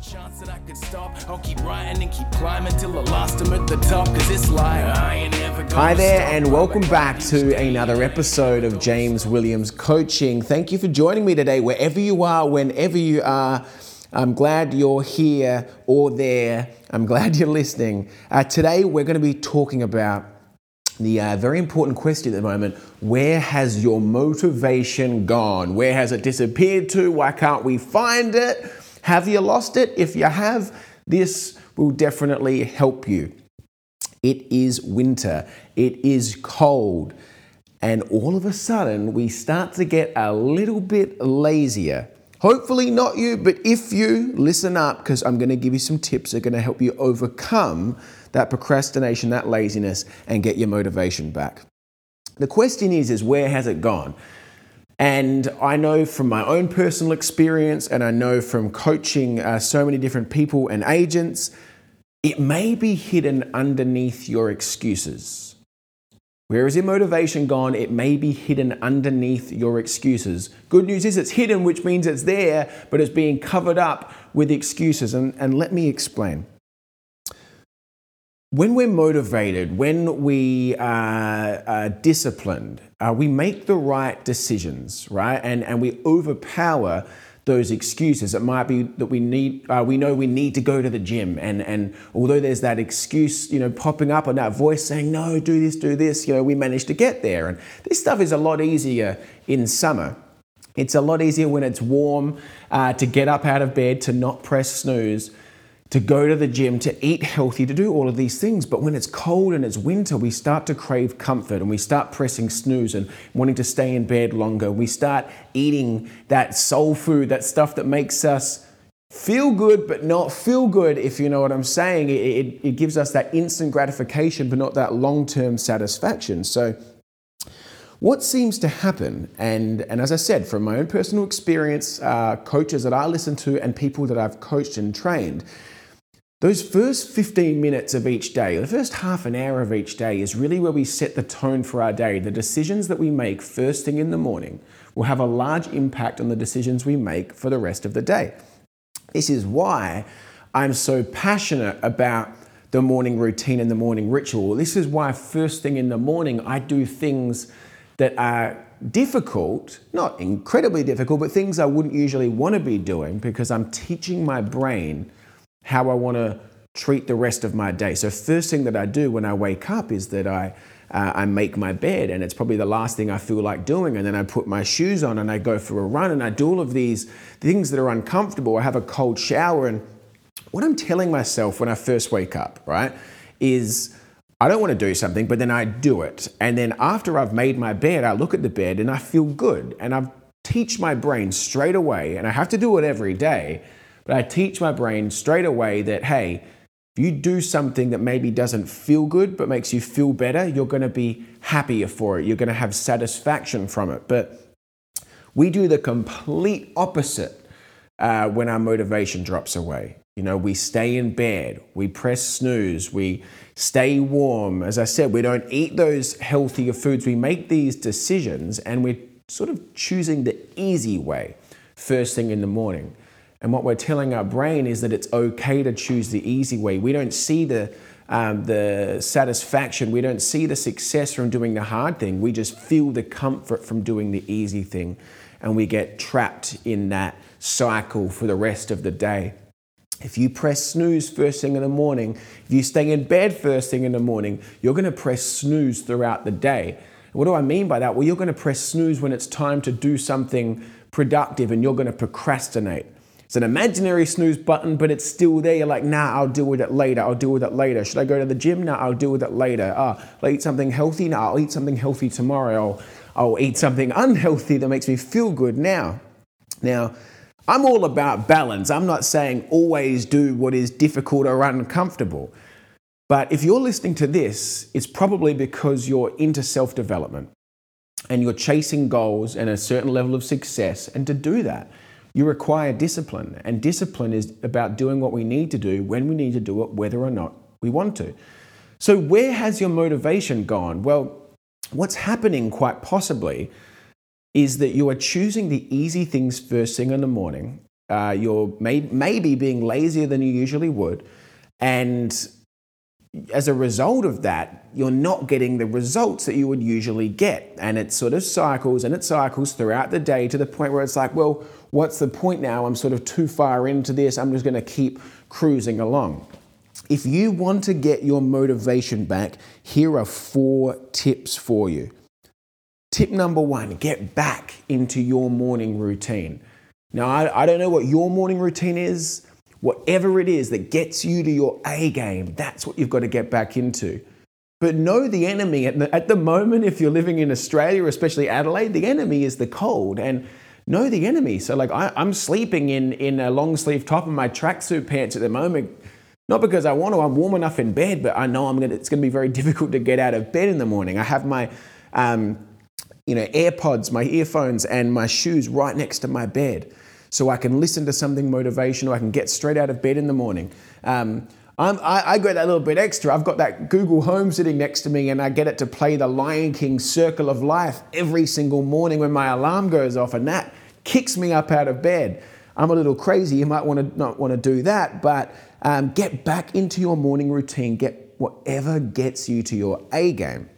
chance that I could stop. I'll keep writing and keep climbing till the last I'm at the top. Cause it's like I ain't ever gonna Hi there, stop. and welcome back to another episode of James Williams Coaching. Thank you for joining me today, wherever you are, whenever you are. I'm glad you're here or there. I'm glad you're listening. Uh, today, we're going to be talking about the uh, very important question at the moment where has your motivation gone? Where has it disappeared to? Why can't we find it? Have you lost it? If you have, this will definitely help you. It is winter, it is cold, and all of a sudden we start to get a little bit lazier. Hopefully, not you, but if you listen up, because I'm going to give you some tips that are going to help you overcome that procrastination, that laziness, and get your motivation back. The question is, is where has it gone? And I know from my own personal experience, and I know from coaching uh, so many different people and agents, it may be hidden underneath your excuses. Where is your motivation gone? It may be hidden underneath your excuses. Good news is it's hidden, which means it's there, but it's being covered up with excuses. And, and let me explain. When we're motivated, when we are, are disciplined, uh, we make the right decisions, right? And, and we overpower those excuses. It might be that we need, uh, we know we need to go to the gym, and and although there's that excuse, you know, popping up and that voice saying no, do this, do this, you know, we manage to get there. And this stuff is a lot easier in summer. It's a lot easier when it's warm uh, to get up out of bed, to not press snooze, to go to the gym, to eat healthy, to do all of these things. But when it's cold and it's winter, we start to crave comfort and we start pressing snooze and wanting to stay in bed longer. We start eating that soul food, that stuff that makes us feel good but not feel good, if you know what I'm saying. It, it, it gives us that instant gratification but not that long term satisfaction. So, what seems to happen, and, and as I said, from my own personal experience, uh, coaches that I listen to, and people that I've coached and trained, those first 15 minutes of each day, the first half an hour of each day, is really where we set the tone for our day. The decisions that we make first thing in the morning will have a large impact on the decisions we make for the rest of the day. This is why I'm so passionate about the morning routine and the morning ritual. This is why, first thing in the morning, I do things that are difficult, not incredibly difficult, but things I wouldn't usually want to be doing because I'm teaching my brain how I want to treat the rest of my day. So first thing that I do when I wake up is that I uh, I make my bed, and it's probably the last thing I feel like doing. And then I put my shoes on and I go for a run, and I do all of these things that are uncomfortable. I have a cold shower, and what I'm telling myself when I first wake up, right, is I don't want to do something, but then I do it. And then after I've made my bed, I look at the bed and I feel good. And I teach my brain straight away, and I have to do it every day, but I teach my brain straight away that, hey, if you do something that maybe doesn't feel good but makes you feel better, you're going to be happier for it. You're going to have satisfaction from it. But we do the complete opposite uh, when our motivation drops away. You know, we stay in bed, we press snooze, we stay warm. As I said, we don't eat those healthier foods. We make these decisions and we're sort of choosing the easy way first thing in the morning. And what we're telling our brain is that it's okay to choose the easy way. We don't see the um, the satisfaction, we don't see the success from doing the hard thing. We just feel the comfort from doing the easy thing, and we get trapped in that cycle for the rest of the day. If you press snooze first thing in the morning, if you stay in bed first thing in the morning, you're going to press snooze throughout the day. What do I mean by that? Well, you're going to press snooze when it's time to do something productive and you're going to procrastinate. It's an imaginary snooze button, but it's still there. You're like, nah, I'll deal with it later. I'll deal with it later. Should I go to the gym? Nah, I'll deal with it later. Ah, I'll eat something healthy? Nah, I'll eat something healthy tomorrow. I'll, I'll eat something unhealthy that makes me feel good now. Now, I'm all about balance. I'm not saying always do what is difficult or uncomfortable. But if you're listening to this, it's probably because you're into self development and you're chasing goals and a certain level of success. And to do that, you require discipline. And discipline is about doing what we need to do when we need to do it, whether or not we want to. So, where has your motivation gone? Well, what's happening quite possibly is that you are choosing the easy things first thing in the morning Uh, you're may- maybe being lazier than you usually would. And as a result of that, you're not getting the results that you would usually get. And it sort of cycles and it cycles throughout the day to the point where it's like, well, what's the point now? I'm sort of too far into this. I'm just going to keep cruising along. If you want to get your motivation back, here are four tips for you. Tip number one get back into your morning routine. Now, I, I don't know what your morning routine is. Whatever it is that gets you to your A game, that's what you've got to get back into. But know the enemy. At the, at the moment, if you're living in Australia, especially Adelaide, the enemy is the cold. And know the enemy. So, like, I, am sleeping in, in a long sleeve top of my tracksuit pants at the moment. Not because I want to, I'm warm enough in bed, but I know I'm gonna, it's going to be very difficult to get out of bed in the morning. I have my um, you know, AirPods, my earphones, and my shoes right next to my bed so I can listen to something motivational. I can get straight out of bed in the morning. Um, I, I got that little bit extra. I've got that Google Home sitting next to me, and I get it to play the Lion King Circle of Life every single morning when my alarm goes off, and that kicks me up out of bed. I'm a little crazy. You might want to not want to do that, but um, get back into your morning routine. Get whatever gets you to your A game.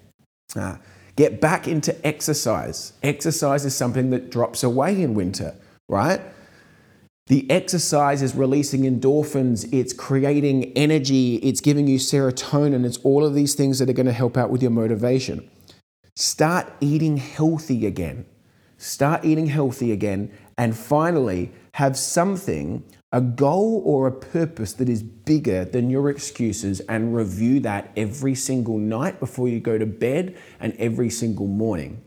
Uh, get back into exercise. Exercise is something that drops away in winter, right? The exercise is releasing endorphins, it's creating energy, it's giving you serotonin, it's all of these things that are going to help out with your motivation. Start eating healthy again. Start eating healthy again. And finally, have something, a goal or a purpose that is bigger than your excuses, and review that every single night before you go to bed and every single morning.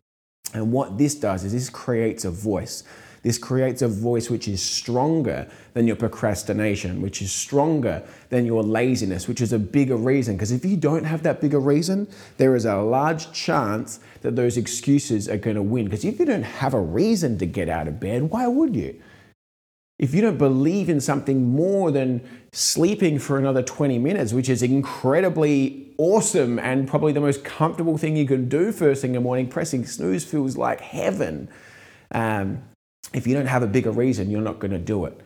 And what this does is this creates a voice. This creates a voice which is stronger than your procrastination, which is stronger than your laziness, which is a bigger reason. Because if you don't have that bigger reason, there is a large chance that those excuses are going to win. Because if you don't have a reason to get out of bed, why would you? If you don't believe in something more than sleeping for another 20 minutes, which is incredibly awesome and probably the most comfortable thing you can do first thing in the morning, pressing snooze feels like heaven. Um, if you don't have a bigger reason, you're not going to do it.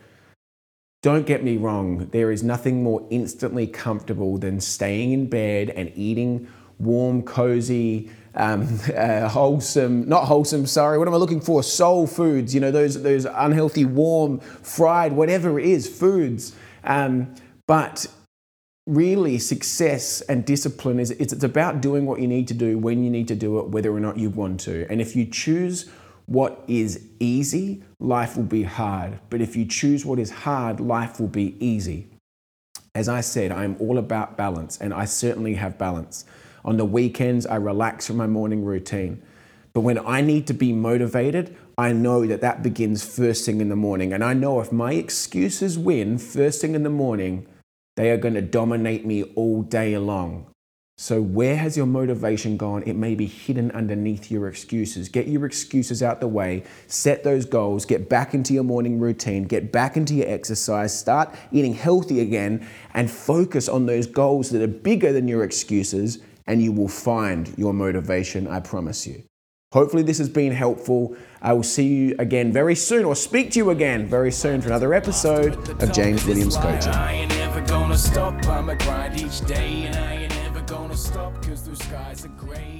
Don't get me wrong, there is nothing more instantly comfortable than staying in bed and eating warm, cozy, um, uh, wholesome, not wholesome, sorry, what am I looking for? Soul foods, you know, those, those unhealthy, warm, fried, whatever it is, foods. Um, but really, success and discipline is it's, it's about doing what you need to do when you need to do it, whether or not you want to. And if you choose what is easy, life will be hard. But if you choose what is hard, life will be easy. As I said, I'm all about balance, and I certainly have balance. On the weekends, I relax from my morning routine. But when I need to be motivated, I know that that begins first thing in the morning. And I know if my excuses win first thing in the morning, they are going to dominate me all day long. So, where has your motivation gone? It may be hidden underneath your excuses. Get your excuses out the way, set those goals, get back into your morning routine, get back into your exercise, start eating healthy again, and focus on those goals that are bigger than your excuses, and you will find your motivation, I promise you. Hopefully, this has been helpful. I will see you again very soon, or speak to you again very soon for another episode of James Williams Coaching gonna stop cause the skies are gray